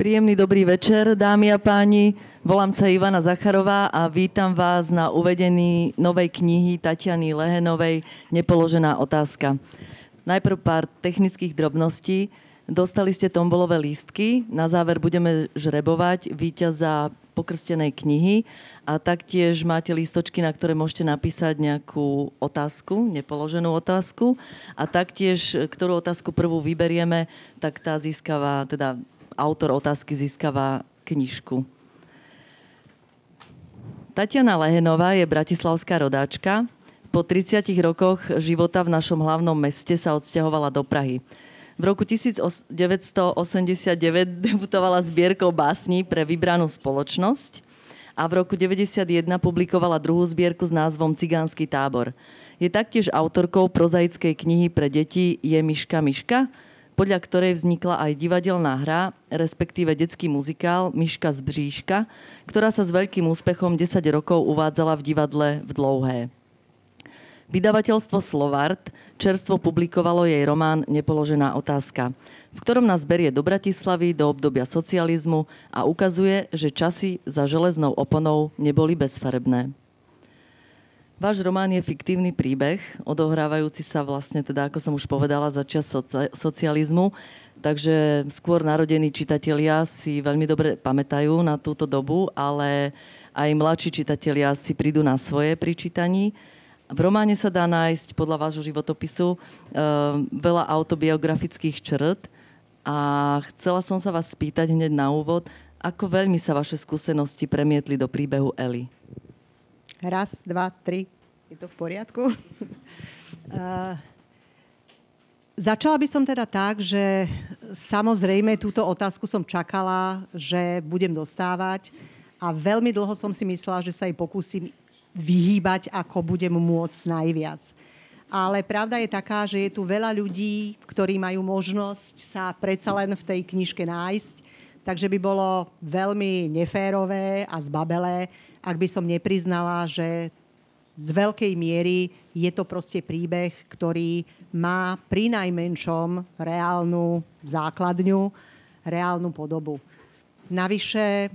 Príjemný dobrý večer, dámy a páni. Volám sa Ivana Zacharová a vítam vás na uvedení novej knihy Tatiany Lehenovej Nepoložená otázka. Najprv pár technických drobností. Dostali ste tombolové lístky, na záver budeme žrebovať víťaza pokrstenej knihy a taktiež máte lístočky, na ktoré môžete napísať nejakú otázku, nepoloženú otázku a taktiež, ktorú otázku prvú vyberieme, tak tá získava, teda autor otázky získava knižku. Tatiana Lehenová je bratislavská rodáčka. Po 30 rokoch života v našom hlavnom meste sa odsťahovala do Prahy. V roku 1989 debutovala zbierkou básní pre vybranú spoločnosť a v roku 1991 publikovala druhú zbierku s názvom Cigánsky tábor. Je taktiež autorkou prozaickej knihy pre deti Je Miška Miška, podľa ktorej vznikla aj divadelná hra, respektíve detský muzikál Myška z Bříška, ktorá sa s veľkým úspechom 10 rokov uvádzala v divadle v Dlouhé. Vydavateľstvo Slovart čerstvo publikovalo jej román Nepoložená otázka, v ktorom nás berie do Bratislavy do obdobia socializmu a ukazuje, že časy za železnou oponou neboli bezfarebné. Váš román je fiktívny príbeh, odohrávajúci sa vlastne, teda ako som už povedala, za čas soci- socializmu, takže skôr narodení čitatelia si veľmi dobre pamätajú na túto dobu, ale aj mladší čitatelia si prídu na svoje pri čítaní. V románe sa dá nájsť podľa vášho životopisu e, veľa autobiografických črt a chcela som sa vás spýtať hneď na úvod, ako veľmi sa vaše skúsenosti premietli do príbehu Eli. Raz, dva, tri. Je to v poriadku? uh, začala by som teda tak, že samozrejme túto otázku som čakala, že budem dostávať a veľmi dlho som si myslela, že sa jej pokúsim vyhýbať, ako budem môcť najviac. Ale pravda je taká, že je tu veľa ľudí, ktorí majú možnosť sa predsa len v tej knižke nájsť, takže by bolo veľmi neférové a zbabelé, ak by som nepriznala, že z veľkej miery je to proste príbeh, ktorý má pri najmenšom reálnu základňu, reálnu podobu. Navyše,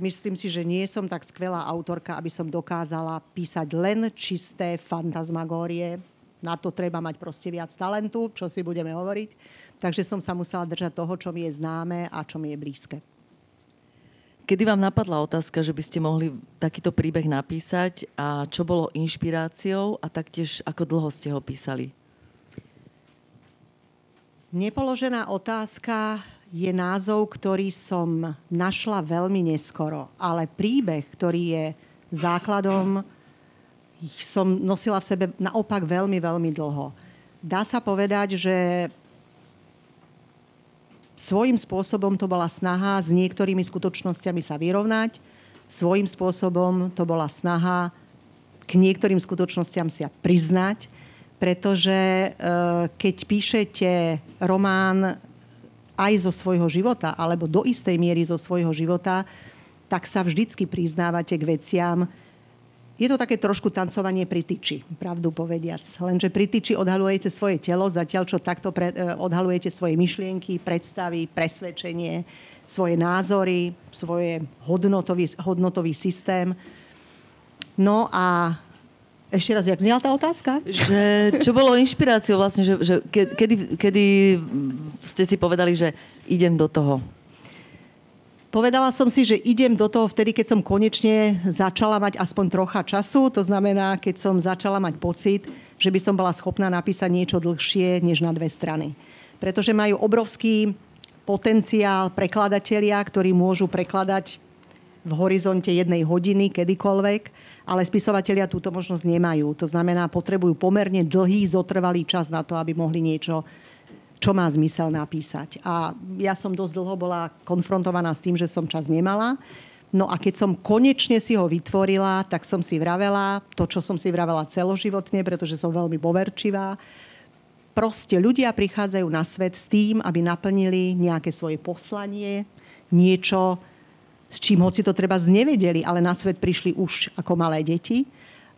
myslím si, že nie som tak skvelá autorka, aby som dokázala písať len čisté fantasmagórie. Na to treba mať proste viac talentu, čo si budeme hovoriť. Takže som sa musela držať toho, čo mi je známe a čo mi je blízke. Kedy vám napadla otázka, že by ste mohli takýto príbeh napísať a čo bolo inšpiráciou a taktiež ako dlho ste ho písali? Nepoložená otázka je názov, ktorý som našla veľmi neskoro, ale príbeh, ktorý je základom, som nosila v sebe naopak veľmi, veľmi dlho. Dá sa povedať, že svojím spôsobom to bola snaha s niektorými skutočnosťami sa vyrovnať, svojím spôsobom to bola snaha k niektorým skutočnosťam sa priznať, pretože e, keď píšete román aj zo svojho života, alebo do istej miery zo svojho života, tak sa vždycky priznávate k veciam, je to také trošku tancovanie pri tyči, pravdu povediac. Lenže pri tyči odhalujete svoje telo, zatiaľ čo takto pre, e, odhalujete svoje myšlienky, predstavy, presvedčenie, svoje názory, svoje hodnotový, hodnotový systém. No a ešte raz, jak znela tá otázka? Že, čo bolo inšpiráciou vlastne, že, že kedy, kedy ste si povedali, že idem do toho? Povedala som si, že idem do toho vtedy, keď som konečne začala mať aspoň trocha času. To znamená, keď som začala mať pocit, že by som bola schopná napísať niečo dlhšie než na dve strany. Pretože majú obrovský potenciál prekladatelia, ktorí môžu prekladať v horizonte jednej hodiny, kedykoľvek, ale spisovatelia túto možnosť nemajú. To znamená, potrebujú pomerne dlhý, zotrvalý čas na to, aby mohli niečo čo má zmysel napísať. A ja som dosť dlho bola konfrontovaná s tým, že som čas nemala. No a keď som konečne si ho vytvorila, tak som si vravela to, čo som si vravela celoživotne, pretože som veľmi poverčivá. Proste ľudia prichádzajú na svet s tým, aby naplnili nejaké svoje poslanie, niečo, s čím hoci to treba znevedeli, ale na svet prišli už ako malé deti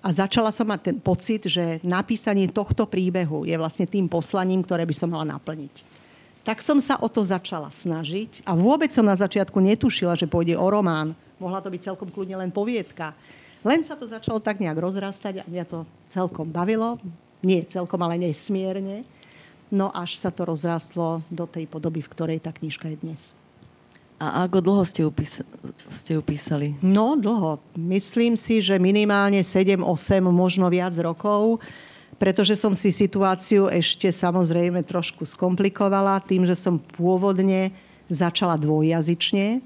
a začala som mať ten pocit, že napísanie tohto príbehu je vlastne tým poslaním, ktoré by som mala naplniť. tak som sa o to začala snažiť a vôbec som na začiatku netušila, že pôjde o román. Mohla to byť celkom kľudne len poviedka. Len sa to začalo tak nejak rozrastať a mňa to celkom bavilo. Nie celkom, ale nesmierne. No až sa to rozrastlo do tej podoby, v ktorej tá knižka je dnes. A ako dlho ste ju, pís- ste ju písali? No, dlho. Myslím si, že minimálne 7, 8, možno viac rokov pretože som si situáciu ešte samozrejme trošku skomplikovala tým, že som pôvodne začala dvojjazyčne,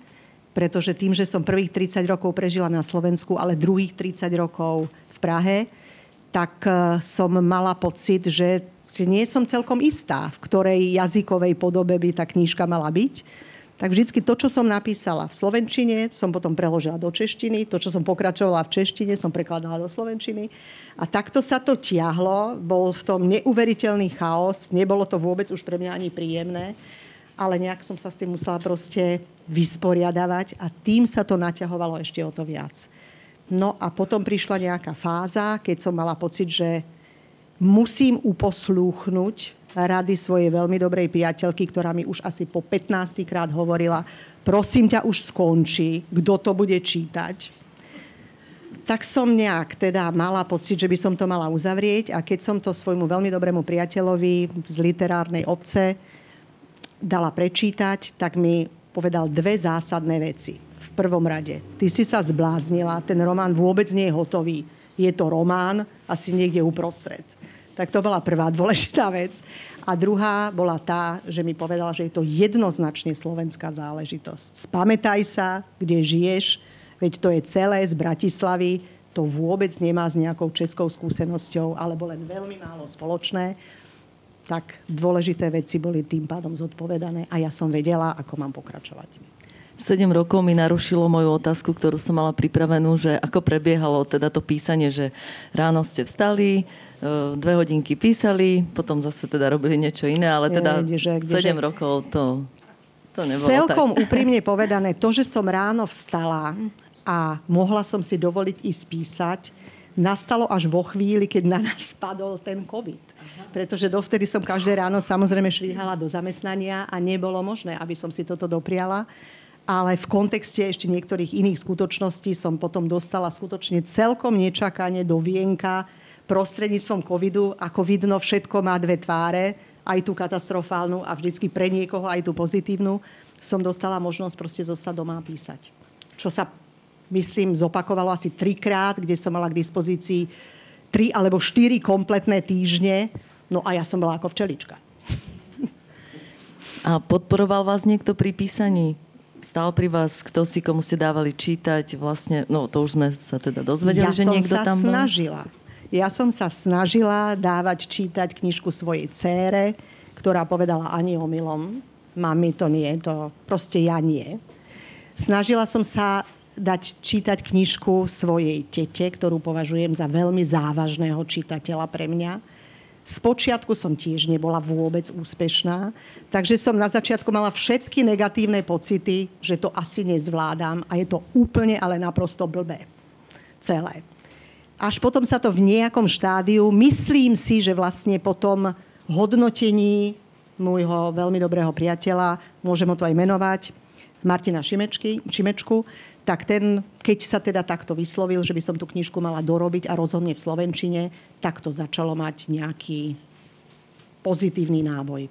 pretože tým, že som prvých 30 rokov prežila na Slovensku, ale druhých 30 rokov v Prahe, tak e, som mala pocit, že nie som celkom istá, v ktorej jazykovej podobe by tá knížka mala byť tak vždycky to, čo som napísala v slovenčine, som potom preložila do češtiny, to, čo som pokračovala v češtine, som prekladala do slovenčiny. A takto sa to tiahlo, bol v tom neuveriteľný chaos, nebolo to vôbec už pre mňa ani príjemné, ale nejak som sa s tým musela proste vysporiadavať a tým sa to naťahovalo ešte o to viac. No a potom prišla nejaká fáza, keď som mala pocit, že musím uposlúchnuť rady svojej veľmi dobrej priateľky, ktorá mi už asi po 15. krát hovorila, prosím ťa, už skončí, kto to bude čítať. Tak som nejak teda mala pocit, že by som to mala uzavrieť a keď som to svojmu veľmi dobrému priateľovi z literárnej obce dala prečítať, tak mi povedal dve zásadné veci. V prvom rade, ty si sa zbláznila, ten román vôbec nie je hotový. Je to román asi niekde uprostred. Tak to bola prvá dôležitá vec. A druhá bola tá, že mi povedala, že je to jednoznačne slovenská záležitosť. Spamätaj sa, kde žiješ, veď to je celé z Bratislavy, to vôbec nemá s nejakou českou skúsenosťou, alebo len veľmi málo spoločné tak dôležité veci boli tým pádom zodpovedané a ja som vedela, ako mám pokračovať. 7 rokov mi narušilo moju otázku, ktorú som mala pripravenú, že ako prebiehalo teda to písanie, že ráno ste vstali, E, dve hodinky písali, potom zase teda robili niečo iné, ale teda. 7 rokov to, to nebolo Celkom tak. úprimne povedané, to, že som ráno vstala a mohla som si dovoliť ísť písať, nastalo až vo chvíli, keď na nás spadol ten COVID. Pretože dovtedy som každé ráno samozrejme švíhala do zamestnania a nebolo možné, aby som si toto dopriala ale v kontexte ešte niektorých iných skutočností som potom dostala skutočne celkom nečakane do vienka prostredníctvom covidu, ako vidno, všetko má dve tváre, aj tú katastrofálnu a vždycky pre niekoho aj tú pozitívnu, som dostala možnosť proste zostať doma a písať. Čo sa, myslím, zopakovalo asi trikrát, kde som mala k dispozícii tri alebo štyri kompletné týždne, no a ja som bola ako včelička. A podporoval vás niekto pri písaní? Stál pri vás, kto si, komu ste dávali čítať? Vlastne, no to už sme sa teda dozvedeli, ja že niekto tam bol. Ja som sa snažila. Ja som sa snažila dávať čítať knižku svojej cére, ktorá povedala ani omylom. Mami, to nie, to proste ja nie. Snažila som sa dať čítať knižku svojej tete, ktorú považujem za veľmi závažného čitateľa pre mňa. Spočiatku som tiež nebola vôbec úspešná, takže som na začiatku mala všetky negatívne pocity, že to asi nezvládam a je to úplne, ale naprosto blbé. Celé až potom sa to v nejakom štádiu, myslím si, že vlastne po tom hodnotení môjho veľmi dobrého priateľa, môžem ho to aj menovať, Martina Šimečky, Šimečku, tak ten, keď sa teda takto vyslovil, že by som tú knižku mala dorobiť a rozhodne v Slovenčine, tak to začalo mať nejaký pozitívny náboj.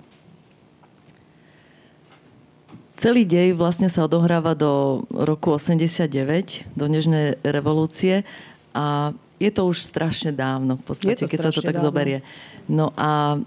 Celý dej vlastne sa odohráva do roku 89, do Nežnej revolúcie a je to už strašne dávno v podstate, keď sa to tak dávno. zoberie. No a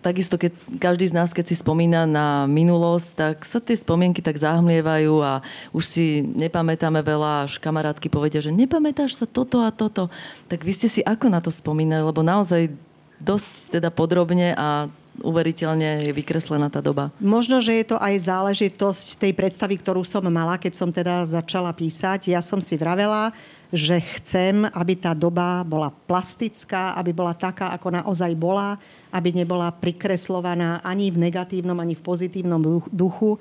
takisto, keď každý z nás, keď si spomína na minulosť, tak sa tie spomienky tak zahmlievajú a už si nepamätáme veľa, až kamarátky povedia, že nepamätáš sa toto a toto. Tak vy ste si ako na to spomínali, lebo naozaj dosť teda podrobne a uveriteľne je vykreslená tá doba. Možno, že je to aj záležitosť tej predstavy, ktorú som mala, keď som teda začala písať. Ja som si vravela, že chcem, aby tá doba bola plastická, aby bola taká, ako naozaj bola, aby nebola prikreslovaná ani v negatívnom, ani v pozitívnom duchu,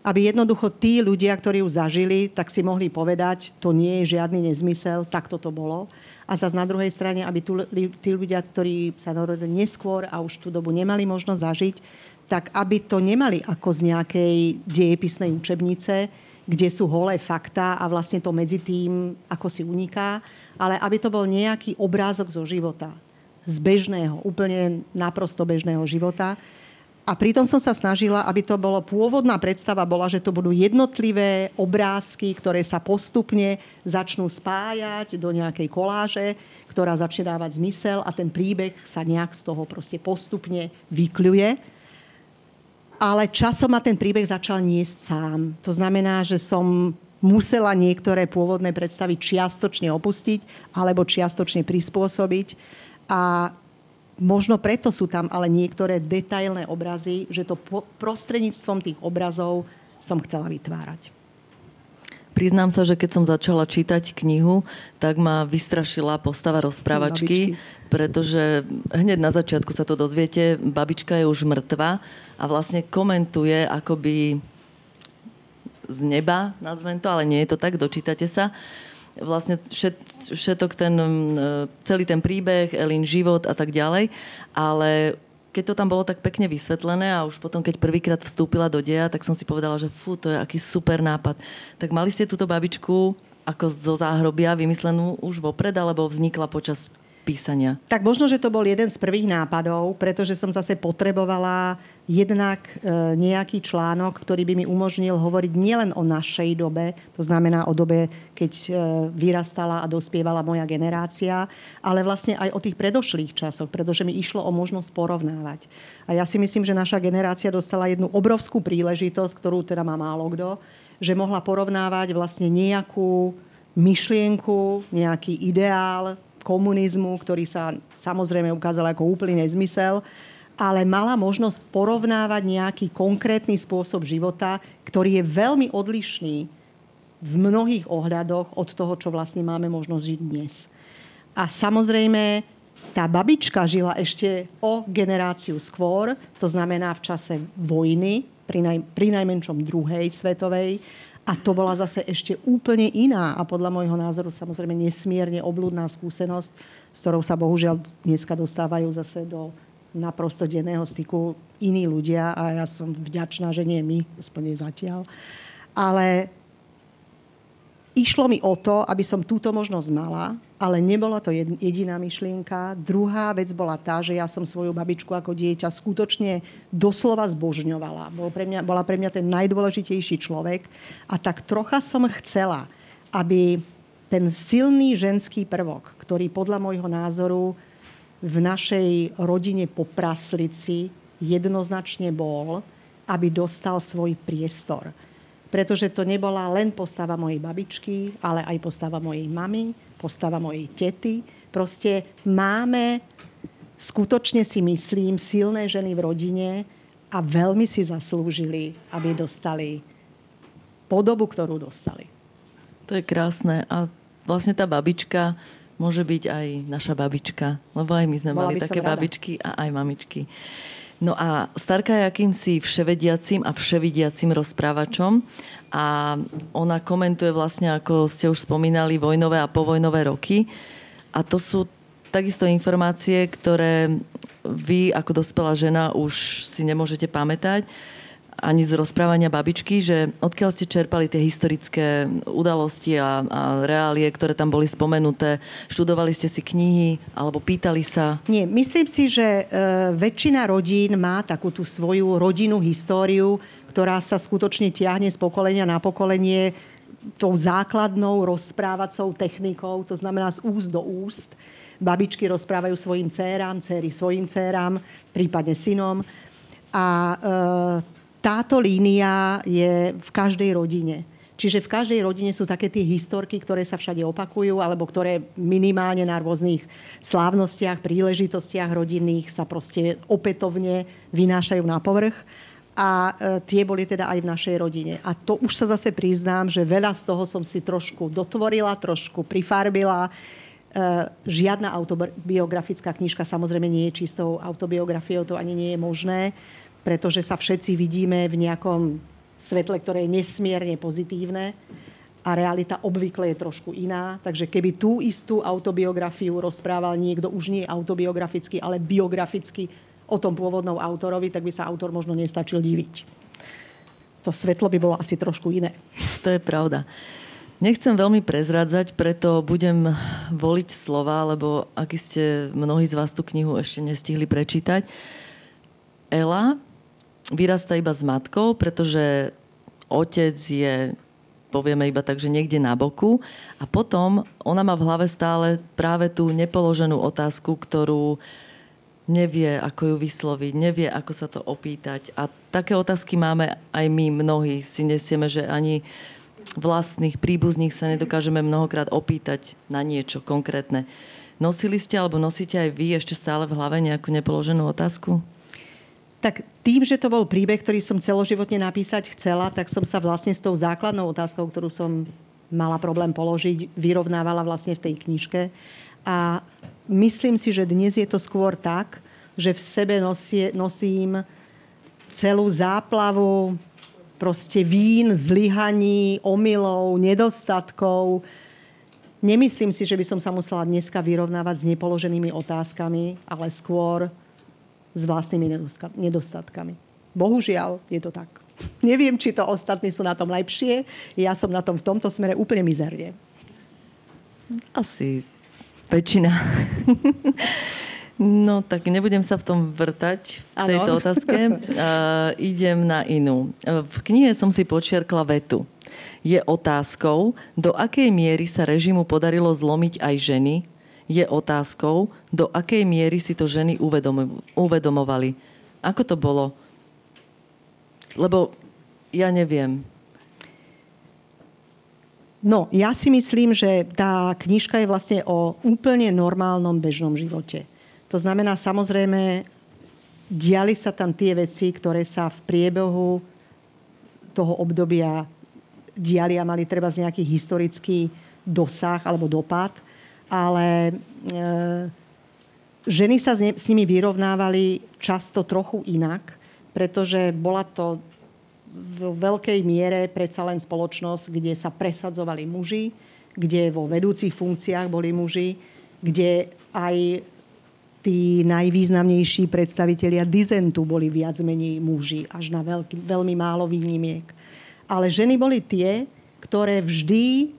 aby jednoducho tí ľudia, ktorí ju zažili, tak si mohli povedať, to nie je žiadny nezmysel, tak toto bolo. A zase na druhej strane, aby tí ľudia, ktorí sa narodili neskôr a už tú dobu nemali možnosť zažiť, tak aby to nemali ako z nejakej dejepisnej učebnice, kde sú holé fakta a vlastne to medzi tým, ako si uniká, ale aby to bol nejaký obrázok zo života. Z bežného, úplne naprosto bežného života. A pritom som sa snažila, aby to bolo, pôvodná predstava bola, že to budú jednotlivé obrázky, ktoré sa postupne začnú spájať do nejakej koláže, ktorá začne dávať zmysel a ten príbeh sa nejak z toho proste postupne vykľuje ale časom ma ten príbeh začal niesť sám. To znamená, že som musela niektoré pôvodné predstavy čiastočne opustiť alebo čiastočne prispôsobiť. A možno preto sú tam ale niektoré detailné obrazy, že to prostredníctvom tých obrazov som chcela vytvárať. Priznám sa, že keď som začala čítať knihu, tak ma vystrašila postava rozprávačky, pretože hneď na začiatku sa to dozviete, babička je už mŕtva a vlastne komentuje akoby z neba, nazvem to, ale nie je to tak, dočítate sa. Vlastne všet, všetok ten, celý ten príbeh, Elin život a tak ďalej, ale keď to tam bolo tak pekne vysvetlené a už potom, keď prvýkrát vstúpila do deja, tak som si povedala, že fú, to je aký super nápad. Tak mali ste túto babičku ako zo záhrobia vymyslenú už vopred, alebo vznikla počas písania? Tak možno, že to bol jeden z prvých nápadov, pretože som zase potrebovala jednak e, nejaký článok, ktorý by mi umožnil hovoriť nielen o našej dobe, to znamená o dobe, keď e, vyrastala a dospievala moja generácia, ale vlastne aj o tých predošlých časoch, pretože mi išlo o možnosť porovnávať. A ja si myslím, že naša generácia dostala jednu obrovskú príležitosť, ktorú teda má málo kto, že mohla porovnávať vlastne nejakú myšlienku, nejaký ideál, komunizmu, ktorý sa samozrejme ukázal ako úplný nezmysel, ale mala možnosť porovnávať nejaký konkrétny spôsob života, ktorý je veľmi odlišný v mnohých ohľadoch od toho, čo vlastne máme možnosť žiť dnes. A samozrejme, tá babička žila ešte o generáciu skôr, to znamená v čase vojny, pri, naj, pri najmenšom druhej svetovej, a to bola zase ešte úplne iná a podľa môjho názoru samozrejme nesmierne oblúdná skúsenosť, s ktorou sa bohužiaľ dneska dostávajú zase do naprosto denného styku iní ľudia a ja som vďačná, že nie my, aspoň zatiaľ. Ale Išlo mi o to, aby som túto možnosť mala, ale nebola to jediná myšlienka. Druhá vec bola tá, že ja som svoju babičku ako dieťa skutočne doslova zbožňovala. Bol pre mňa, bola pre mňa ten najdôležitejší človek a tak trocha som chcela, aby ten silný ženský prvok, ktorý podľa môjho názoru v našej rodine po praslici jednoznačne bol, aby dostal svoj priestor pretože to nebola len postava mojej babičky, ale aj postava mojej mamy, postava mojej tety. Proste máme, skutočne si myslím, silné ženy v rodine a veľmi si zaslúžili, aby dostali podobu, ktorú dostali. To je krásne. A vlastne tá babička môže byť aj naša babička, lebo aj my sme Bola mali také rada. babičky a aj mamičky. No a Starka je akýmsi vševediacím a vševidiacím rozprávačom a ona komentuje vlastne, ako ste už spomínali, vojnové a povojnové roky. A to sú takisto informácie, ktoré vy ako dospelá žena už si nemôžete pamätať ani z rozprávania babičky, že odkiaľ ste čerpali tie historické udalosti a, a reálie, ktoré tam boli spomenuté? Študovali ste si knihy alebo pýtali sa? Nie, myslím si, že e, väčšina rodín má takú tú svoju rodinnú históriu, ktorá sa skutočne tiahne z pokolenia na pokolenie tou základnou rozprávacou technikou, to znamená z úst do úst. Babičky rozprávajú svojim dcerám, céry svojim dcerám, prípadne synom. A e, táto línia je v každej rodine. Čiže v každej rodine sú také tie historky, ktoré sa všade opakujú, alebo ktoré minimálne na rôznych slávnostiach, príležitostiach rodinných sa proste opätovne vynášajú na povrch. A e, tie boli teda aj v našej rodine. A to už sa zase priznám, že veľa z toho som si trošku dotvorila, trošku prifarbila. E, žiadna autobiografická knižka samozrejme nie je čistou autobiografiou, to ani nie je možné pretože sa všetci vidíme v nejakom svetle, ktoré je nesmierne pozitívne a realita obvykle je trošku iná. Takže keby tú istú autobiografiu rozprával niekto už nie autobiograficky, ale biograficky o tom pôvodnom autorovi, tak by sa autor možno nestačil diviť. To svetlo by bolo asi trošku iné. To je pravda. Nechcem veľmi prezradzať, preto budem voliť slova, lebo aký ste mnohí z vás tú knihu ešte nestihli prečítať. Ela vyrasta iba s matkou, pretože otec je povieme iba tak, že niekde na boku. A potom ona má v hlave stále práve tú nepoloženú otázku, ktorú nevie, ako ju vysloviť, nevie, ako sa to opýtať. A také otázky máme aj my, mnohí si nesieme, že ani vlastných príbuzných sa nedokážeme mnohokrát opýtať na niečo konkrétne. Nosili ste alebo nosíte aj vy ešte stále v hlave nejakú nepoloženú otázku? Tak tým, že to bol príbeh, ktorý som celoživotne napísať chcela, tak som sa vlastne s tou základnou otázkou, ktorú som mala problém položiť, vyrovnávala vlastne v tej knižke. A myslím si, že dnes je to skôr tak, že v sebe nosie, nosím celú záplavu proste vín, zlyhaní, omylov, nedostatkov. Nemyslím si, že by som sa musela dneska vyrovnávať s nepoloženými otázkami, ale skôr s vlastnými nedostatkami. Bohužiaľ, je to tak. Neviem, či to ostatní sú na tom lepšie. Ja som na tom v tomto smere úplne mizerne. Asi väčšina. No tak nebudem sa v tom vrtať v tejto ano. otázke. Uh, idem na inú. V knihe som si počiarkla vetu. Je otázkou, do akej miery sa režimu podarilo zlomiť aj ženy, je otázkou, do akej miery si to ženy uvedomovali. Ako to bolo? Lebo ja neviem. No, ja si myslím, že tá knižka je vlastne o úplne normálnom bežnom živote. To znamená, samozrejme, diali sa tam tie veci, ktoré sa v priebehu toho obdobia diali a mali treba z nejaký historický dosah alebo dopad ale e, ženy sa s, ne, s nimi vyrovnávali často trochu inak, pretože bola to v veľkej miere predsa len spoločnosť, kde sa presadzovali muži, kde vo vedúcich funkciách boli muži, kde aj tí najvýznamnejší predstavitelia dizentu boli viac menej muži, až na veľký, veľmi málo výnimiek. Ale ženy boli tie, ktoré vždy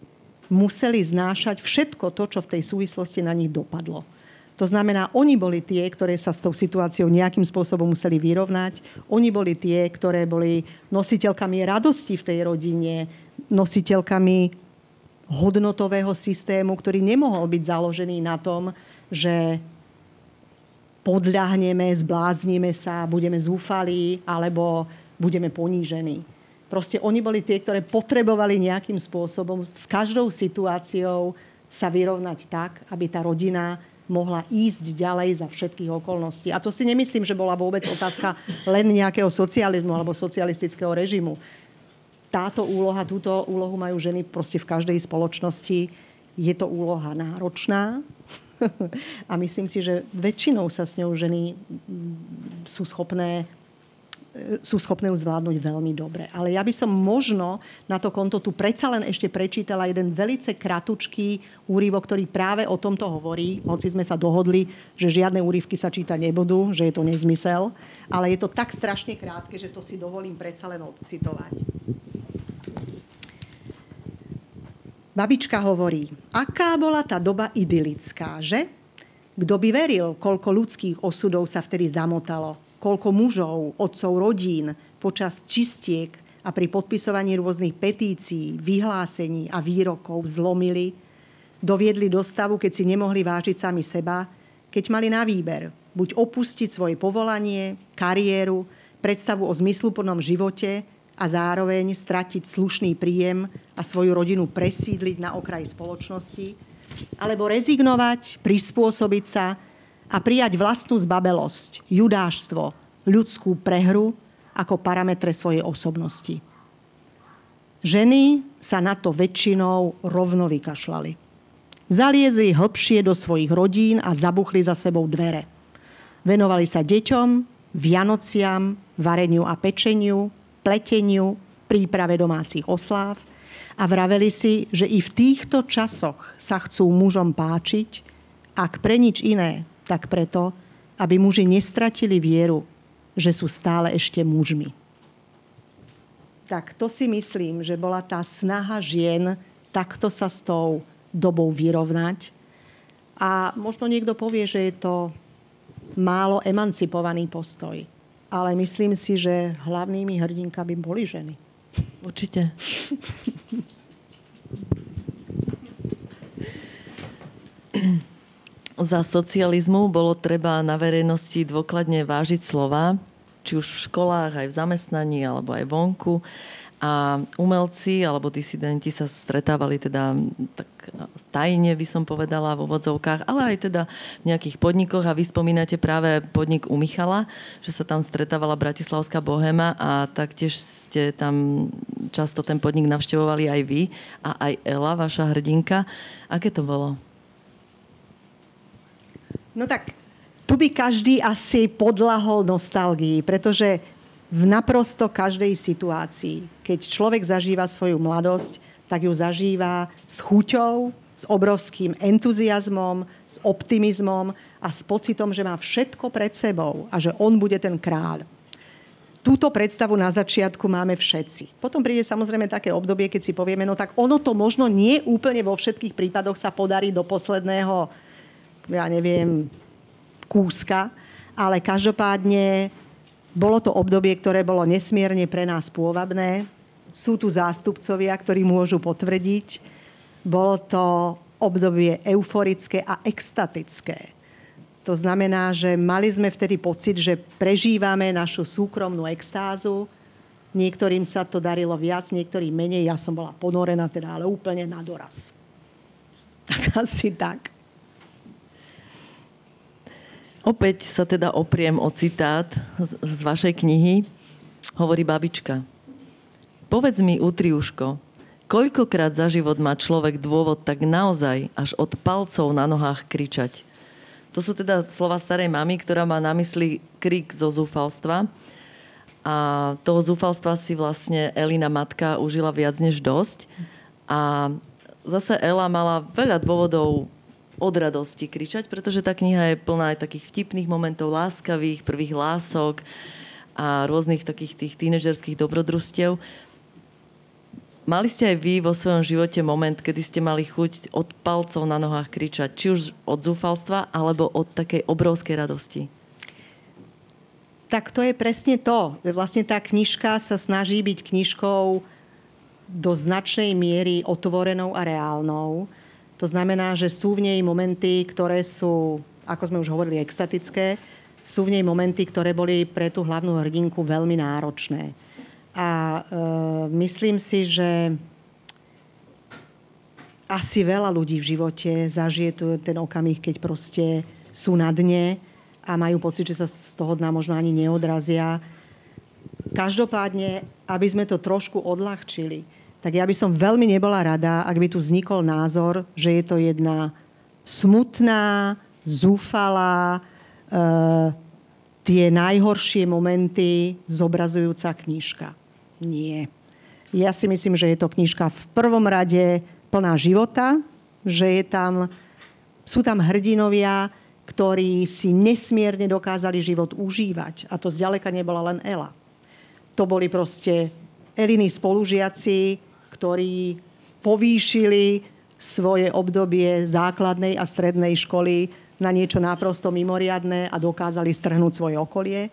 museli znášať všetko to, čo v tej súvislosti na nich dopadlo. To znamená, oni boli tie, ktoré sa s tou situáciou nejakým spôsobom museli vyrovnať. Oni boli tie, ktoré boli nositeľkami radosti v tej rodine, nositeľkami hodnotového systému, ktorý nemohol byť založený na tom, že podľahneme, zbláznime sa, budeme zúfali alebo budeme ponížení. Proste oni boli tie, ktoré potrebovali nejakým spôsobom s každou situáciou sa vyrovnať tak, aby tá rodina mohla ísť ďalej za všetkých okolností. A to si nemyslím, že bola vôbec otázka len nejakého socializmu alebo socialistického režimu. Táto úloha, túto úlohu majú ženy proste v každej spoločnosti. Je to úloha náročná a myslím si, že väčšinou sa s ňou ženy sú schopné sú schopné ju zvládnuť veľmi dobre. Ale ja by som možno na to konto tu predsa len ešte prečítala jeden velice kratučký úryvok, ktorý práve o tomto hovorí. Hoci sme sa dohodli, že žiadne úryvky sa čítať nebudú, že je to nezmysel. Ale je to tak strašne krátke, že to si dovolím predsa len odcitovať. Babička hovorí, aká bola tá doba idylická, že? Kto by veril, koľko ľudských osudov sa vtedy zamotalo koľko mužov, otcov rodín počas čistiek a pri podpisovaní rôznych petícií, vyhlásení a výrokov zlomili, doviedli do stavu, keď si nemohli vážiť sami seba, keď mali na výber buď opustiť svoje povolanie, kariéru, predstavu o zmysluplnom živote a zároveň stratiť slušný príjem a svoju rodinu presídliť na okraj spoločnosti, alebo rezignovať, prispôsobiť sa a prijať vlastnú zbabelosť, judáštvo, ľudskú prehru ako parametre svojej osobnosti. Ženy sa na to väčšinou rovno vykašľali. Zaliezli hlbšie do svojich rodín a zabuchli za sebou dvere. Venovali sa deťom, Vianociam, vareniu a pečeniu, pleteniu, príprave domácich osláv a vraveli si, že i v týchto časoch sa chcú mužom páčiť, ak pre nič iné, tak preto, aby muži nestratili vieru, že sú stále ešte mužmi. Tak to si myslím, že bola tá snaha žien takto sa s tou dobou vyrovnať. A možno niekto povie, že je to málo emancipovaný postoj. Ale myslím si, že hlavnými hrdinkami boli ženy. Určite. Za socializmu bolo treba na verejnosti dôkladne vážiť slova, či už v školách, aj v zamestnaní, alebo aj vonku. A umelci alebo disidenti sa stretávali teda tak tajne, by som povedala, vo vodzovkách, ale aj teda v nejakých podnikoch a vy spomínate práve podnik u Michala, že sa tam stretávala Bratislavská bohema a taktiež ste tam často ten podnik navštevovali aj vy a aj Ela, vaša hrdinka. Aké to bolo? No tak, tu by každý asi podlahol nostalgii, pretože v naprosto každej situácii, keď človek zažíva svoju mladosť, tak ju zažíva s chuťou, s obrovským entuziasmom, s optimizmom a s pocitom, že má všetko pred sebou a že on bude ten kráľ. Túto predstavu na začiatku máme všetci. Potom príde samozrejme také obdobie, keď si povieme, no tak ono to možno nie úplne vo všetkých prípadoch sa podarí do posledného, ja neviem, kúska, ale každopádne bolo to obdobie, ktoré bolo nesmierne pre nás pôvabné. Sú tu zástupcovia, ktorí môžu potvrdiť. Bolo to obdobie euforické a extatické. To znamená, že mali sme vtedy pocit, že prežívame našu súkromnú extázu. Niektorým sa to darilo viac, niektorým menej. Ja som bola ponorená, teda, ale úplne na doraz. Tak asi tak. Opäť sa teda opriem o citát z, z vašej knihy. Hovorí babička. Povedz mi, Utriuško, koľkokrát za život má človek dôvod tak naozaj až od palcov na nohách kričať? To sú teda slova starej mamy, ktorá má na mysli krik zo zúfalstva. A toho zúfalstva si vlastne Elina matka užila viac než dosť. A zase Ela mala veľa dôvodov od radosti kričať, pretože tá kniha je plná aj takých vtipných momentov, láskavých, prvých lások a rôznych takých tých tínedžerských dobrodružstiev. Mali ste aj vy vo svojom živote moment, kedy ste mali chuť od palcov na nohách kričať, či už od zúfalstva, alebo od takej obrovskej radosti? Tak to je presne to. Vlastne tá knižka sa snaží byť knižkou do značnej miery otvorenou a reálnou to znamená, že sú v nej momenty, ktoré sú, ako sme už hovorili, extatické. Sú v nej momenty, ktoré boli pre tú hlavnú hrdinku veľmi náročné. A e, myslím si, že asi veľa ľudí v živote zažije ten okamih, keď proste sú na dne a majú pocit, že sa z toho dna možno ani neodrazia. Každopádne, aby sme to trošku odľahčili, tak ja by som veľmi nebola rada, ak by tu vznikol názor, že je to jedna smutná, zúfalá, e, tie najhoršie momenty zobrazujúca knižka. Nie. Ja si myslím, že je to knižka v prvom rade plná života, že je tam, sú tam hrdinovia, ktorí si nesmierne dokázali život užívať. A to zďaleka nebola len Ela. To boli proste Eliny spolužiaci, ktorí povýšili svoje obdobie základnej a strednej školy na niečo náprosto mimoriadné a dokázali strhnúť svoje okolie.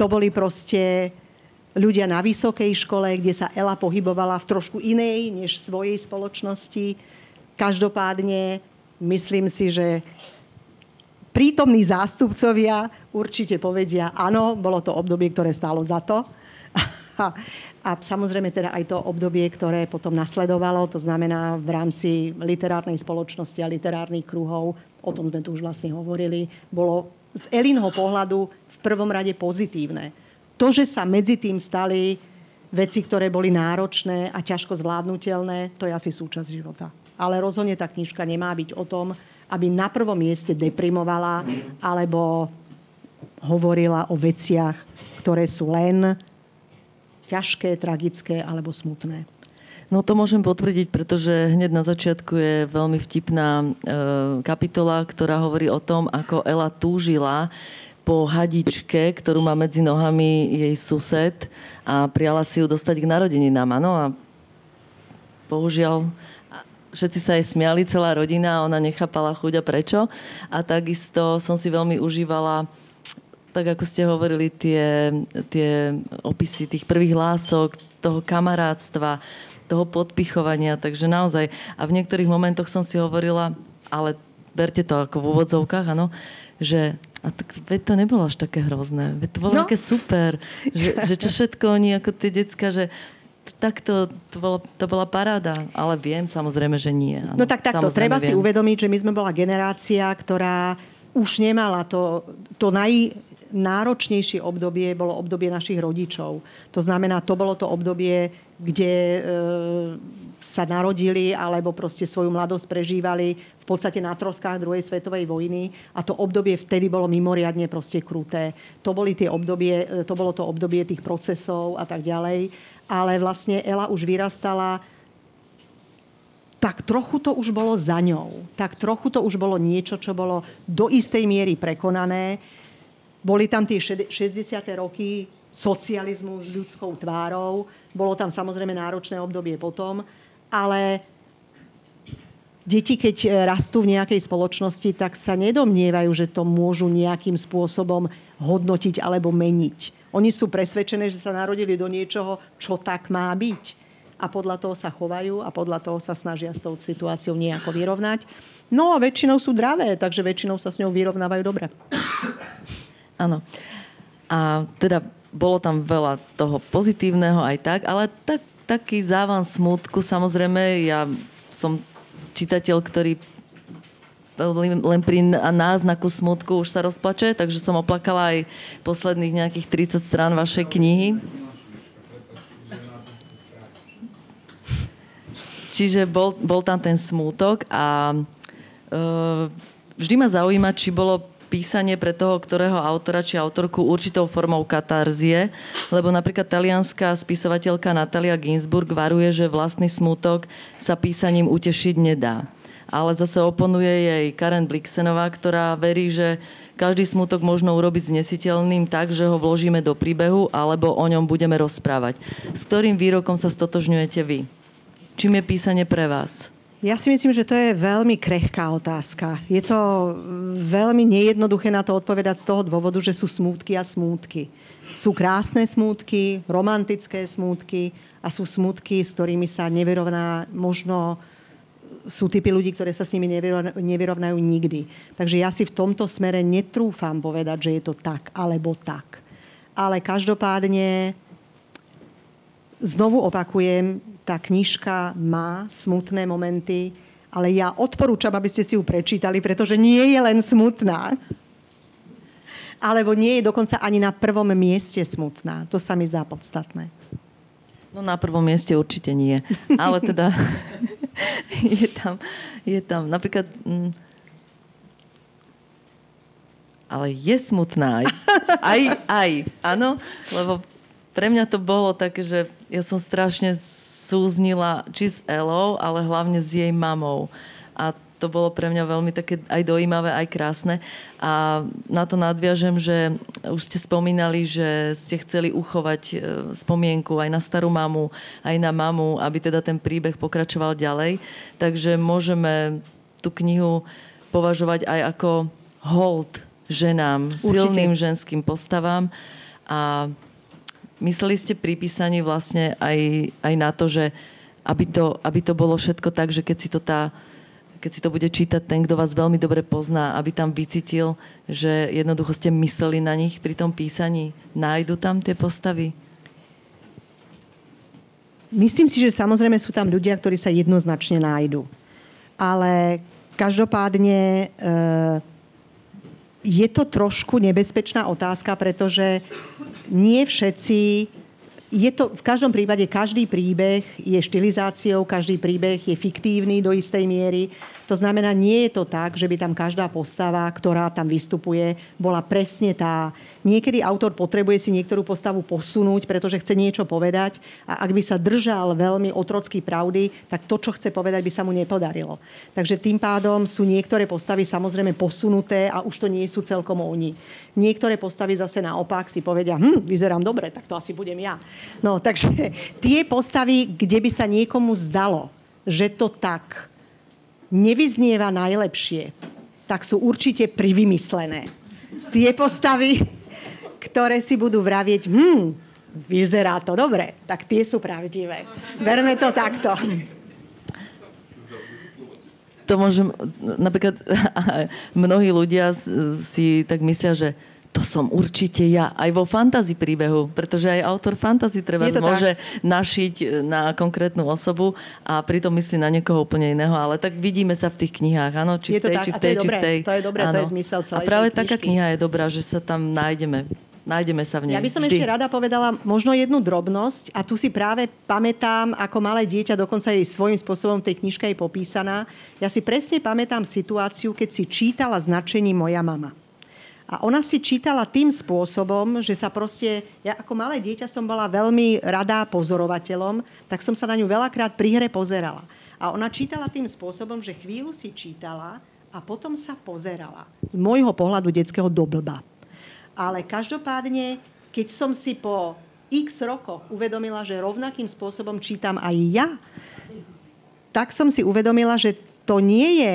To boli proste ľudia na vysokej škole, kde sa Ela pohybovala v trošku inej než svojej spoločnosti. Každopádne myslím si, že prítomní zástupcovia určite povedia, áno, bolo to obdobie, ktoré stálo za to. A samozrejme teda aj to obdobie, ktoré potom nasledovalo, to znamená v rámci literárnej spoločnosti a literárnych kruhov, o tom sme tu už vlastne hovorili, bolo z Elinho pohľadu v prvom rade pozitívne. To, že sa medzi tým stali veci, ktoré boli náročné a ťažko zvládnutelné, to je asi súčasť života. Ale rozhodne tá knižka nemá byť o tom, aby na prvom mieste deprimovala alebo hovorila o veciach, ktoré sú len ťažké, tragické alebo smutné. No to môžem potvrdiť, pretože hneď na začiatku je veľmi vtipná e, kapitola, ktorá hovorí o tom, ako Ela túžila po hadičke, ktorú má medzi nohami jej sused a prijala si ju dostať k narodeninám. Áno, a bohužiaľ všetci sa jej smiali, celá rodina, ona nechápala chuť a prečo. A takisto som si veľmi užívala tak ako ste hovorili, tie, tie opisy tých prvých lások, toho kamarátstva, toho podpichovania, takže naozaj. A v niektorých momentoch som si hovorila, ale berte to ako v úvodzovkách, áno, že a tak veď to nebolo až také hrozné. Veď to bolo no. také super. Že, že čo všetko oni ako tie decka, že takto to, bolo, to bola paráda. Ale viem samozrejme, že nie. Áno. No tak takto, treba viem. si uvedomiť, že my sme bola generácia, ktorá už nemala to, to naj, náročnejšie obdobie bolo obdobie našich rodičov. To znamená, to bolo to obdobie, kde e, sa narodili alebo proste svoju mladosť prežívali v podstate na troskách druhej svetovej vojny a to obdobie vtedy bolo mimoriadne proste kruté. To, boli tie obdobie, e, to bolo to obdobie tých procesov a tak ďalej. Ale vlastne Ela už vyrastala tak trochu to už bolo za ňou. Tak trochu to už bolo niečo, čo bolo do istej miery prekonané boli tam tie 60. roky socializmu s ľudskou tvárou. Bolo tam samozrejme náročné obdobie potom, ale deti, keď rastú v nejakej spoločnosti, tak sa nedomnievajú, že to môžu nejakým spôsobom hodnotiť alebo meniť. Oni sú presvedčené, že sa narodili do niečoho, čo tak má byť. A podľa toho sa chovajú a podľa toho sa snažia s tou situáciou nejako vyrovnať. No a väčšinou sú dravé, takže väčšinou sa s ňou vyrovnávajú dobre. Áno. A teda bolo tam veľa toho pozitívneho aj tak, ale tak, taký závan smutku, samozrejme, ja som čitateľ, ktorý len pri náznaku smutku už sa rozplače, takže som oplakala aj posledných nejakých 30 strán vašej knihy. Čiže bol, bol tam ten smútok a uh, vždy ma zaujíma, či bolo písanie pre toho, ktorého autora či autorku určitou formou katarzie, lebo napríklad talianská spisovateľka Natalia Ginsburg varuje, že vlastný smutok sa písaním utešiť nedá. Ale zase oponuje jej Karen Blixenová, ktorá verí, že každý smutok možno urobiť znesiteľným tak, že ho vložíme do príbehu alebo o ňom budeme rozprávať. S ktorým výrokom sa stotožňujete vy? Čím je písanie pre vás? Ja si myslím, že to je veľmi krehká otázka. Je to veľmi nejednoduché na to odpovedať z toho dôvodu, že sú smútky a smútky. Sú krásne smútky, romantické smútky a sú smútky, s ktorými sa nevyrovná možno sú typy ľudí, ktoré sa s nimi nevyrovnajú nikdy. Takže ja si v tomto smere netrúfam povedať, že je to tak alebo tak. Ale každopádne znovu opakujem, tá knižka má smutné momenty, ale ja odporúčam, aby ste si ju prečítali, pretože nie je len smutná. Alebo nie je dokonca ani na prvom mieste smutná. To sa mi zdá podstatné. No na prvom mieste určite nie. Ale teda je tam, je tam napríklad... Mm, ale je smutná aj. Aj, aj. Áno, lebo pre mňa to bolo také, že ja som strašne súznila či s Elou, ale hlavne s jej mamou. A to bolo pre mňa veľmi také aj dojímavé, aj krásne. A na to nadviažem, že už ste spomínali, že ste chceli uchovať e, spomienku aj na starú mamu, aj na mamu, aby teda ten príbeh pokračoval ďalej. Takže môžeme tú knihu považovať aj ako hold ženám, Určite. silným ženským postavám. A mysleli ste pri písaní vlastne aj, aj na to, že aby to, aby to bolo všetko tak, že keď si to tá keď si to bude čítať ten, kto vás veľmi dobre pozná, aby tam vycítil, že jednoducho ste mysleli na nich pri tom písaní. Nájdu tam tie postavy? Myslím si, že samozrejme sú tam ľudia, ktorí sa jednoznačne nájdu. Ale každopádne e, je to trošku nebezpečná otázka, pretože nie všetci je to, v každom prípade, každý príbeh je štilizáciou, každý príbeh je fiktívny do istej miery. To znamená, nie je to tak, že by tam každá postava, ktorá tam vystupuje, bola presne tá. Niekedy autor potrebuje si niektorú postavu posunúť, pretože chce niečo povedať a ak by sa držal veľmi otrocký pravdy, tak to, čo chce povedať, by sa mu nepodarilo. Takže tým pádom sú niektoré postavy samozrejme posunuté a už to nie sú celkom oni. Niektoré postavy zase naopak si povedia, hm, vyzerám dobre, tak to asi budem ja. No, takže tie postavy, kde by sa niekomu zdalo, že to tak nevyznieva najlepšie, tak sú určite privymyslené. Tie postavy, ktoré si budú vravieť, hm, vyzerá to dobre, tak tie sú pravdivé. Verme to takto. To môžem, napríklad mnohí ľudia si tak myslia, že to som určite ja. Aj vo fantasy príbehu, pretože aj autor fantasy treba môže tak. našiť e, na konkrétnu osobu a pritom myslí na niekoho úplne iného. Ale tak vidíme sa v tých knihách, áno? Či je to v tej, tak, či v tej, či v tej. To je dobré, áno. to je zmysel celej A práve taká kniha je dobrá, že sa tam nájdeme nájdeme sa v nej. Ja by som Vždy. ešte rada povedala možno jednu drobnosť a tu si práve pamätám, ako malé dieťa, dokonca jej svojím spôsobom tej knižka je popísaná. Ja si presne pamätám situáciu, keď si čítala značení Moja mama. A ona si čítala tým spôsobom, že sa proste... Ja ako malé dieťa som bola veľmi radá pozorovateľom, tak som sa na ňu veľakrát pri hre pozerala. A ona čítala tým spôsobom, že chvíľu si čítala a potom sa pozerala. Z môjho pohľadu detského doblba. Ale každopádne, keď som si po x rokoch uvedomila, že rovnakým spôsobom čítam aj ja, tak som si uvedomila, že to nie je...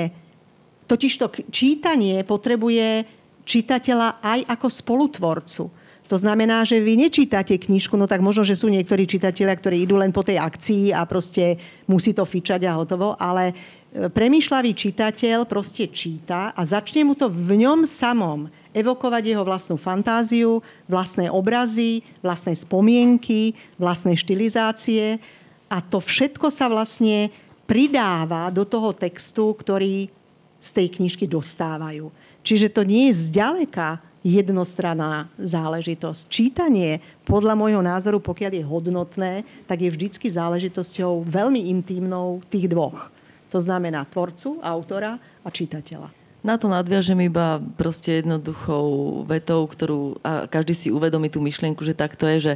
Totiž to čítanie potrebuje čitateľa aj ako spolutvorcu. To znamená, že vy nečítate knižku, no tak možno, že sú niektorí čitatelia, ktorí idú len po tej akcii a proste musí to fičať a hotovo, ale e, premýšľavý čitateľ proste číta a začne mu to v ňom samom evokovať jeho vlastnú fantáziu, vlastné obrazy, vlastné spomienky, vlastné štilizácie a to všetko sa vlastne pridáva do toho textu, ktorý z tej knižky dostávajú. Čiže to nie je zďaleka jednostranná záležitosť. Čítanie, podľa môjho názoru, pokiaľ je hodnotné, tak je vždycky záležitosťou veľmi intímnou tých dvoch. To znamená tvorcu, autora a čitateľa. Na to nadviažem iba proste jednoduchou vetou, ktorú a každý si uvedomí tú myšlienku, že takto je, že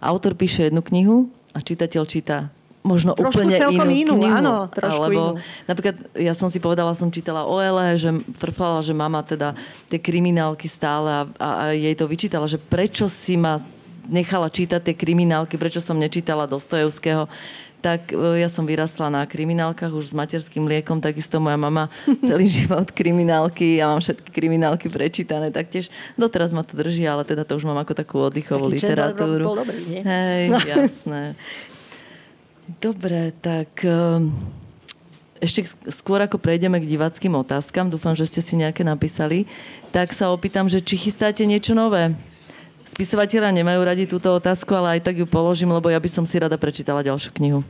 autor píše jednu knihu a čitateľ číta možno trošku úplne celkom inú, inú knihu. Áno, trošku alebo, inú. Napríklad ja som si povedala, som čítala o Ele, že frfala, že mama teda tie kriminálky stále a, a, a jej to vyčítala, že prečo si ma nechala čítať tie kriminálky, prečo som nečítala Dostojevského tak e, ja som vyrastla na kriminálkach už s materským liekom, takisto moja mama celý život kriminálky, ja mám všetky kriminálky prečítané, taktiež doteraz ma to drží, ale teda to už mám ako takú oddychovú Taký literatúru. Bol dobrý, nie? Hej, jasné. Dobre, tak ehm, ešte skôr ako prejdeme k divackým otázkam, dúfam, že ste si nejaké napísali, tak sa opýtam, že či chystáte niečo nové? Spisovateľa nemajú radi túto otázku, ale aj tak ju položím, lebo ja by som si rada prečítala ďalšiu knihu.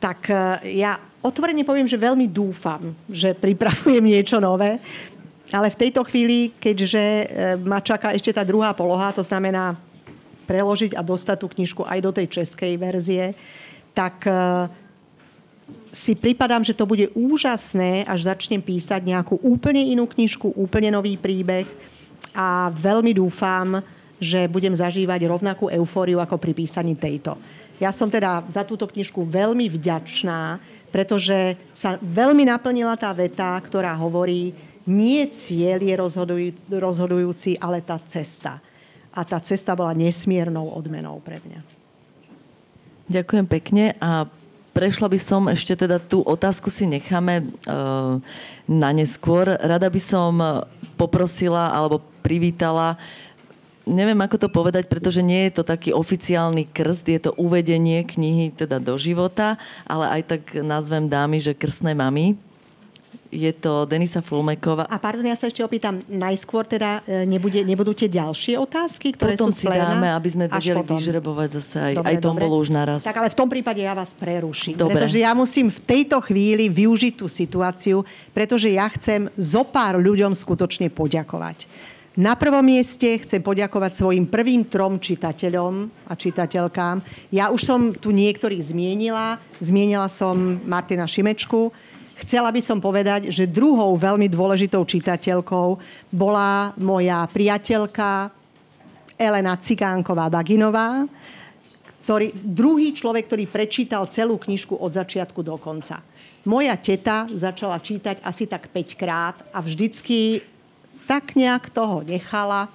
Tak e, ja otvorene poviem, že veľmi dúfam, že pripravujem niečo nové, ale v tejto chvíli, keďže e, ma čaká ešte tá druhá poloha, to znamená preložiť a dostať tú knižku aj do tej českej verzie, tak e, si pripadám, že to bude úžasné, až začnem písať nejakú úplne inú knižku, úplne nový príbeh a veľmi dúfam, že budem zažívať rovnakú eufóriu ako pri písaní tejto. Ja som teda za túto knižku veľmi vďačná, pretože sa veľmi naplnila tá veta, ktorá hovorí, nie cieľ je rozhodujúci, ale tá cesta. A tá cesta bola nesmiernou odmenou pre mňa. Ďakujem pekne a prešla by som ešte teda tú otázku si necháme uh, na neskôr. Rada by som poprosila alebo privítala neviem ako to povedať, pretože nie je to taký oficiálny krst, je to uvedenie knihy teda do života, ale aj tak nazvem dámy, že krstné mamy. Je to Denisa Fulmeková. A pardon, ja sa ešte opýtam, najskôr teda e, nebude, nebudú tie ďalšie otázky, ktoré potom sú si dáme, aby sme vedeli vyžrebovať zase aj, dobre, aj tom dobre. bolo už naraz. Tak ale v tom prípade ja vás preruším. Dobre. Pretože ja musím v tejto chvíli využiť tú situáciu, pretože ja chcem zo pár ľuďom skutočne poďakovať. Na prvom mieste chcem poďakovať svojim prvým trom čitateľom a čitateľkám. Ja už som tu niektorých zmienila. Zmienila som Martina Šimečku. Chcela by som povedať, že druhou veľmi dôležitou čitateľkou bola moja priateľka Elena Cigánková Baginová, ktorý, druhý človek, ktorý prečítal celú knižku od začiatku do konca. Moja teta začala čítať asi tak 5 krát a vždycky tak nejak toho nechala.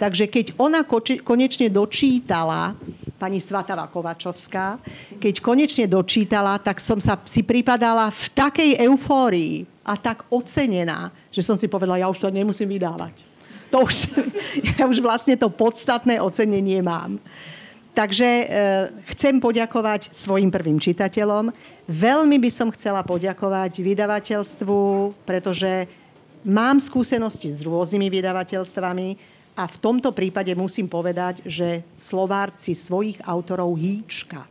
Takže keď ona konečne dočítala, pani Svatava Kovačovská, keď konečne dočítala, tak som sa si pripadala v takej eufórii a tak ocenená, že som si povedala, ja už to nemusím vydávať. To už, ja už vlastne to podstatné ocenenie mám. Takže e, chcem poďakovať svojim prvým čitateľom. Veľmi by som chcela poďakovať vydavateľstvu, pretože mám skúsenosti s rôznymi vydavateľstvami a v tomto prípade musím povedať, že Slovárci svojich autorov hýčka.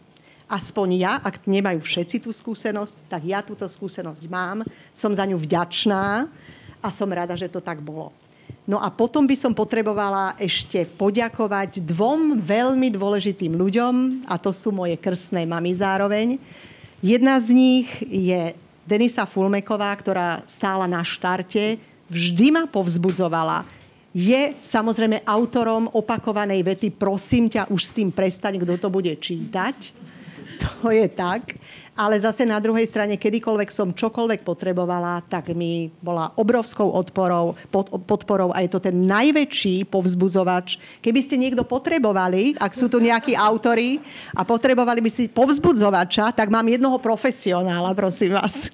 Aspoň ja, ak nemajú všetci tú skúsenosť, tak ja túto skúsenosť mám. Som za ňu vďačná a som rada, že to tak bolo. No a potom by som potrebovala ešte poďakovať dvom veľmi dôležitým ľuďom, a to sú moje krstné mamy zároveň. Jedna z nich je Denisa Fulmeková, ktorá stála na štarte, vždy ma povzbudzovala. Je samozrejme autorom opakovanej vety prosím ťa, už s tým prestaň, kto to bude čítať. To je tak ale zase na druhej strane, kedykoľvek som čokoľvek potrebovala, tak mi bola obrovskou odporou, pod, podporou a je to ten najväčší povzbudzovač. Keby ste niekto potrebovali, ak sú tu nejakí autory a potrebovali by si povzbudzovača, tak mám jednoho profesionála, prosím vás.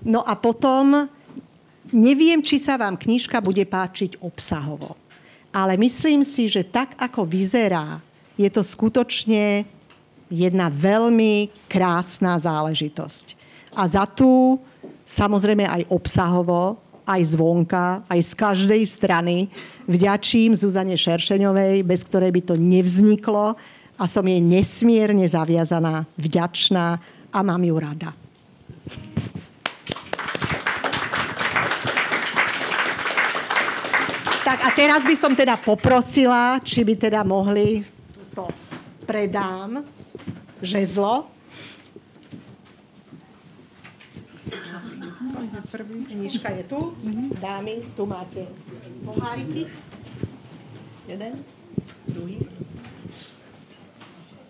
No a potom neviem, či sa vám knižka bude páčiť obsahovo. Ale myslím si, že tak, ako vyzerá, je to skutočne jedna veľmi krásna záležitosť. A za tú, samozrejme aj obsahovo, aj zvonka, aj z každej strany vďačím Zuzane Šeršeňovej, bez ktorej by to nevzniklo a som jej nesmierne zaviazaná, vďačná a mám ju rada. Tak a teraz by som teda poprosila, či by teda mohli, to predám, žezlo. Knižka je tu. Dámy, tu máte poháriky. Jeden, druhý.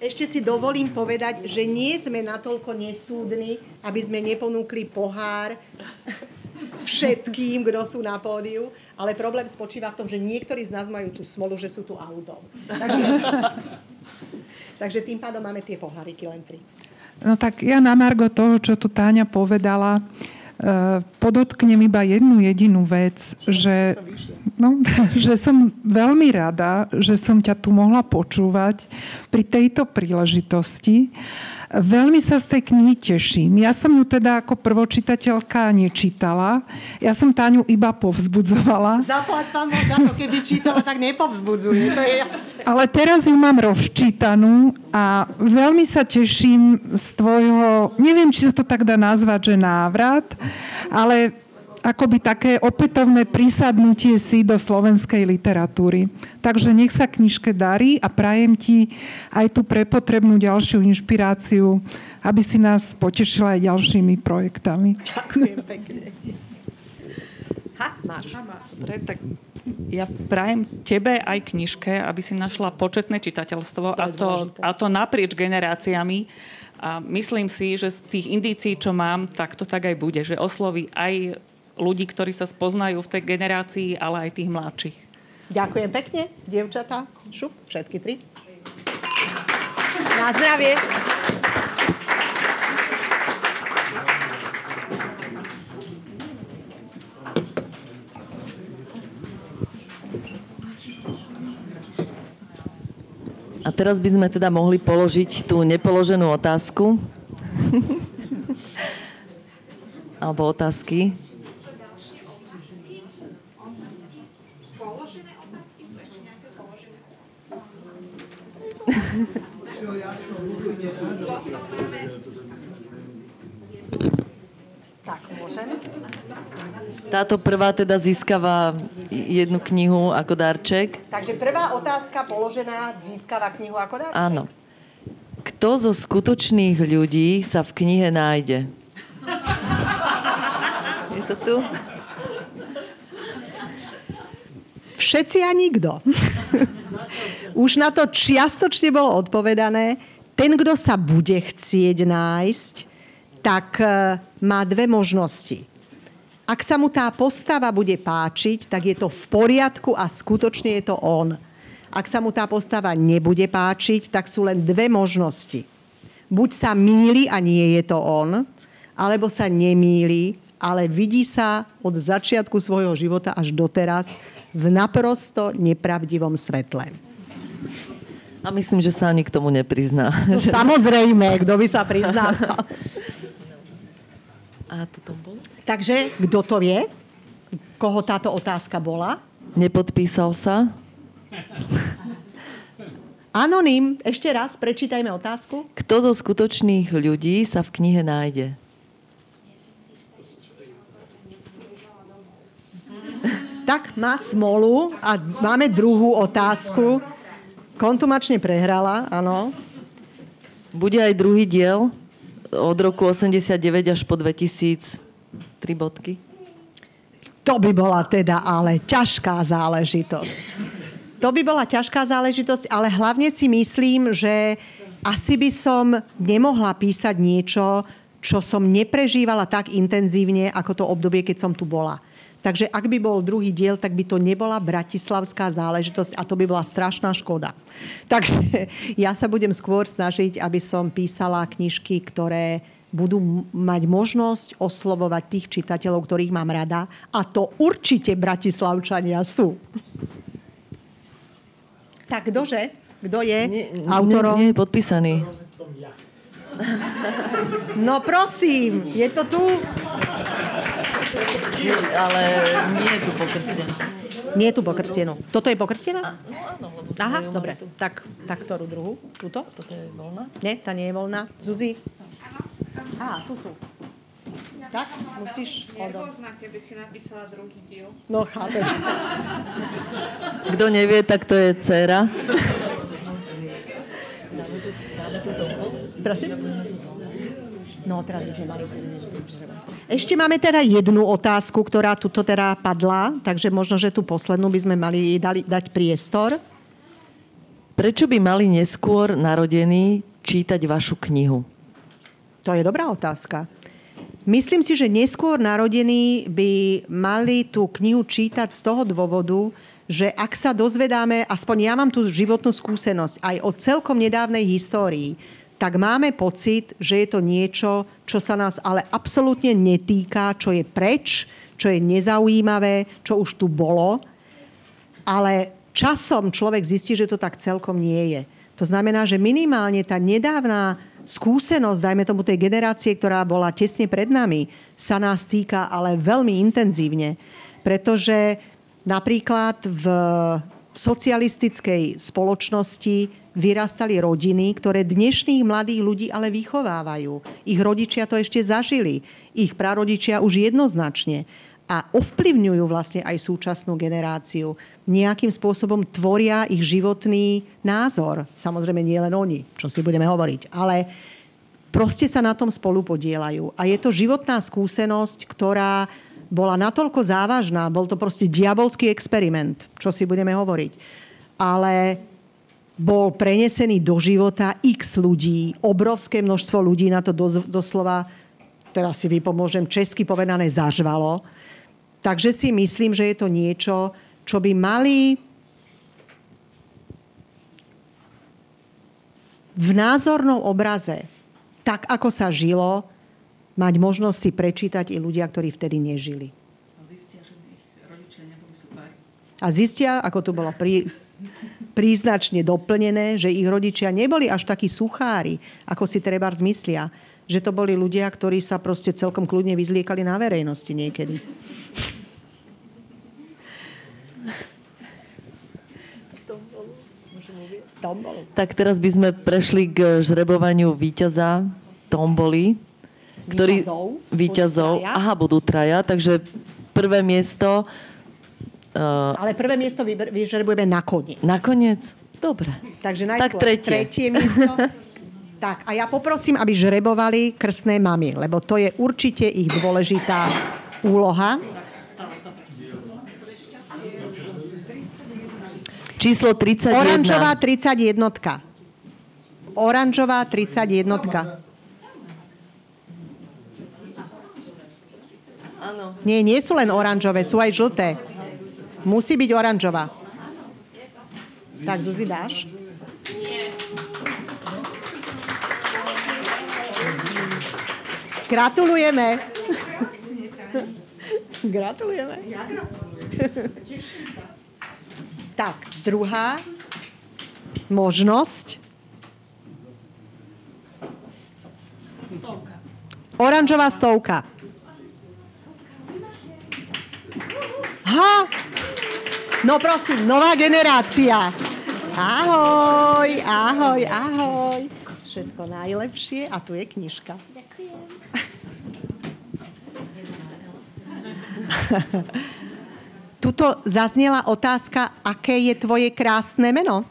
Ešte si dovolím povedať, že nie sme natoľko nesúdni, aby sme neponúkli pohár všetkým, kto sú na pódiu, ale problém spočíva v tom, že niektorí z nás majú tú smolu, že sú tu autom. Takže Takže tým pádom máme tie poháriky len tri. No tak ja na Margo toho, čo tu Táňa povedala, eh, podotknem iba jednu jedinú vec, že, no, že som veľmi rada, že som ťa tu mohla počúvať pri tejto príležitosti. Veľmi sa z tej knihy teším. Ja som ju teda ako prvočitateľka nečítala. Ja som Táňu iba povzbudzovala. Zaplať pán za to, keby čítala, tak nepovzbudzuje. To je jasné. Ale teraz ju mám rozčítanú a veľmi sa teším z tvojho, neviem, či sa to tak dá nazvať, že návrat, ale akoby také opätovné prísadnutie si do slovenskej literatúry. Takže nech sa knižke darí a prajem ti aj tú prepotrebnú ďalšiu inšpiráciu, aby si nás potešila aj ďalšími projektami. Ďakujem pekne. Ha, máš. Dobre, tak ja prajem tebe aj knižke, aby si našla početné čitateľstvo to a, to, a to naprieč generáciami. A myslím si, že z tých indícií, čo mám, tak to tak aj bude, že osloví aj ľudí, ktorí sa spoznajú v tej generácii, ale aj tých mladších. Ďakujem pekne, dievčatá. Šup, všetky tri. Na zdravie. A teraz by sme teda mohli položiť tú nepoloženú otázku. Alebo otázky. Tak, Táto prvá teda získava jednu knihu ako darček. Takže prvá otázka položená získava knihu ako darček? Áno. Kto zo skutočných ľudí sa v knihe nájde? Je to tu? Všetci a nikto. Už na to čiastočne bolo odpovedané. Ten, kto sa bude chcieť nájsť, tak e, má dve možnosti. Ak sa mu tá postava bude páčiť, tak je to v poriadku a skutočne je to on. Ak sa mu tá postava nebude páčiť, tak sú len dve možnosti. Buď sa míli a nie je to on, alebo sa nemíli, ale vidí sa od začiatku svojho života až doteraz v naprosto nepravdivom svetle. A myslím, že sa ani k tomu neprizná. No, samozrejme, kto by sa priznal. A to bol? Takže, kto to vie? Koho táto otázka bola? Nepodpísal sa? Anonym, ešte raz, prečítajme otázku. Kto zo skutočných ľudí sa v knihe nájde? Tak má smolu a máme druhú otázku. Kontumačne prehrala, áno. Bude aj druhý diel od roku 89 až po 2000. Tri bodky. To by bola teda ale ťažká záležitosť. To by bola ťažká záležitosť, ale hlavne si myslím, že asi by som nemohla písať niečo, čo som neprežívala tak intenzívne, ako to obdobie, keď som tu bola. Takže ak by bol druhý diel, tak by to nebola bratislavská záležitosť a to by bola strašná škoda. Takže ja sa budem skôr snažiť, aby som písala knižky, ktoré budú mať možnosť oslovovať tých čitateľov, ktorých mám rada. A to určite bratislavčania sú. Tak kdože? Kto je nie, autorom? Nie, nie je podpísaný. No prosím, je to tu? Ale nie je tu pokrstená. Nie je tu pokrstená. Toto je pokrstená? No áno, lebo Aha, dobre. Tak, tak ktorú druhú? Tuto? Toto je voľná? Nie, tá nie je voľná. Zuzi? Á, tu sú. Tak, musíš... Nepoznáte, by si napísala druhý diel. No, chápeš. Kto nevie, tak to je dcera. Prosím? No, teraz by sme mali... Ešte máme teda jednu otázku, ktorá tuto teda padla, takže možno, že tú poslednú by sme mali dali, dať priestor. Prečo by mali neskôr narodení čítať vašu knihu? To je dobrá otázka. Myslím si, že neskôr narodení by mali tú knihu čítať z toho dôvodu, že ak sa dozvedáme, aspoň ja mám tú životnú skúsenosť aj o celkom nedávnej histórii, tak máme pocit, že je to niečo, čo sa nás ale absolútne netýka, čo je preč, čo je nezaujímavé, čo už tu bolo. Ale časom človek zistí, že to tak celkom nie je. To znamená, že minimálne tá nedávna skúsenosť, dajme tomu tej generácie, ktorá bola tesne pred nami, sa nás týka ale veľmi intenzívne. Pretože napríklad v socialistickej spoločnosti vyrastali rodiny, ktoré dnešných mladých ľudí ale vychovávajú. Ich rodičia to ešte zažili. Ich prarodičia už jednoznačne. A ovplyvňujú vlastne aj súčasnú generáciu. Nejakým spôsobom tvoria ich životný názor. Samozrejme nie len oni, čo si budeme hovoriť. Ale proste sa na tom spolu podielajú. A je to životná skúsenosť, ktorá bola natoľko závažná, bol to proste diabolský experiment, čo si budeme hovoriť. Ale bol prenesený do života x ľudí, obrovské množstvo ľudí na to doslova, teraz si vypomôžem, česky povedané zažvalo. Takže si myslím, že je to niečo, čo by mali v názornom obraze, tak ako sa žilo, mať možnosť si prečítať i ľudia, ktorí vtedy nežili. A zistia, že ich rodičia neboli super. A zistia, ako to bolo pri, príznačne doplnené, že ich rodičia neboli až takí suchári, ako si treba zmyslia. Že to boli ľudia, ktorí sa proste celkom kľudne vyzliekali na verejnosti niekedy. Tak teraz by sme prešli k žrebovaniu víťaza Tomboli. ktorí... Výťazov. Výťazov. Budú traja. Aha, budú traja, takže prvé miesto uh, Ale prvé miesto vyber- vyžrebujeme nakoniec. nakoniec. Dobre. Takže Tak najskôr tretie. tretie miesto. tak, a ja poprosím, aby žrebovali krstné mamy, lebo to je určite ich dôležitá úloha. Číslo 31. Oranžová 31. Oranžová 31. Áno. Nie, nie sú len oranžové, sú aj žlté. Musí byť oranžová. Tak, Zuzi, dáš? Gratulujeme. Gratulujeme. Tak, druhá možnosť. Oranžová stovka. Ha! No prosím, nová generácia. Ahoj, ahoj, ahoj. Všetko najlepšie a tu je knižka. Ďakujem. Tuto zaznela otázka, aké je tvoje krásne meno?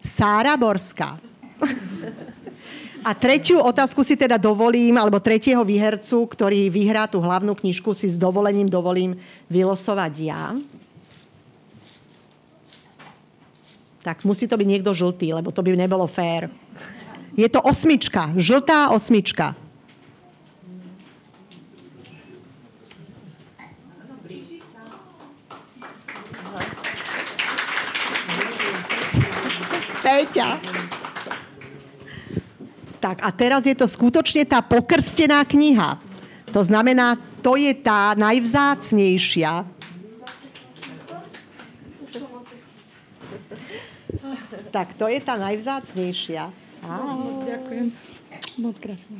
Sára Borská. A tretiu otázku si teda dovolím, alebo tretieho výhercu, ktorý vyhrá tú hlavnú knižku, si s dovolením dovolím vylosovať ja. Tak musí to byť niekto žltý, lebo to by nebolo fér. Je to osmička, žltá osmička. Peťa. Tak a teraz je to skutočne tá pokrstená kniha. To znamená, to je tá najvzácnejšia. Tak to je tá najvzácnejšia. Ahoj. Ďakujem. Moc krásne.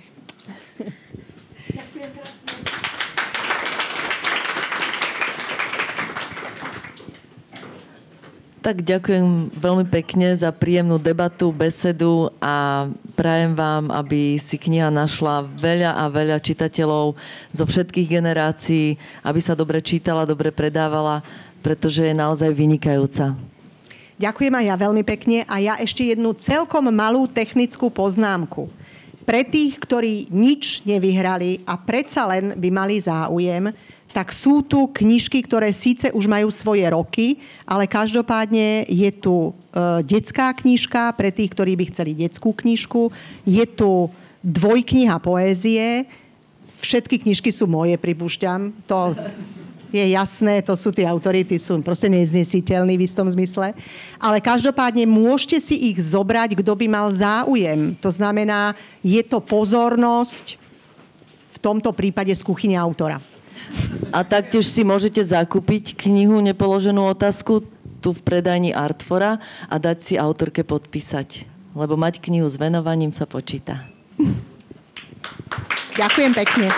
Tak ďakujem veľmi pekne za príjemnú debatu, besedu a prajem vám, aby si kniha našla veľa a veľa čitateľov zo všetkých generácií, aby sa dobre čítala, dobre predávala, pretože je naozaj vynikajúca. Ďakujem aj ja veľmi pekne a ja ešte jednu celkom malú technickú poznámku. Pre tých, ktorí nič nevyhrali a predsa len by mali záujem, tak sú tu knižky, ktoré síce už majú svoje roky, ale každopádne je tu e, detská knižka pre tých, ktorí by chceli detskú knižku. Je tu dvojkniha poézie. Všetky knižky sú moje, pripúšťam. To je jasné, to sú tie autority, sú proste neznesiteľní v istom zmysle. Ale každopádne môžete si ich zobrať, kto by mal záujem. To znamená, je to pozornosť v tomto prípade z kuchyne autora. A taktiež si môžete zakúpiť knihu Nepoloženú otázku tu v predajni Artfora a dať si autorke podpísať. Lebo mať knihu s venovaním sa počíta. Ďakujem pekne.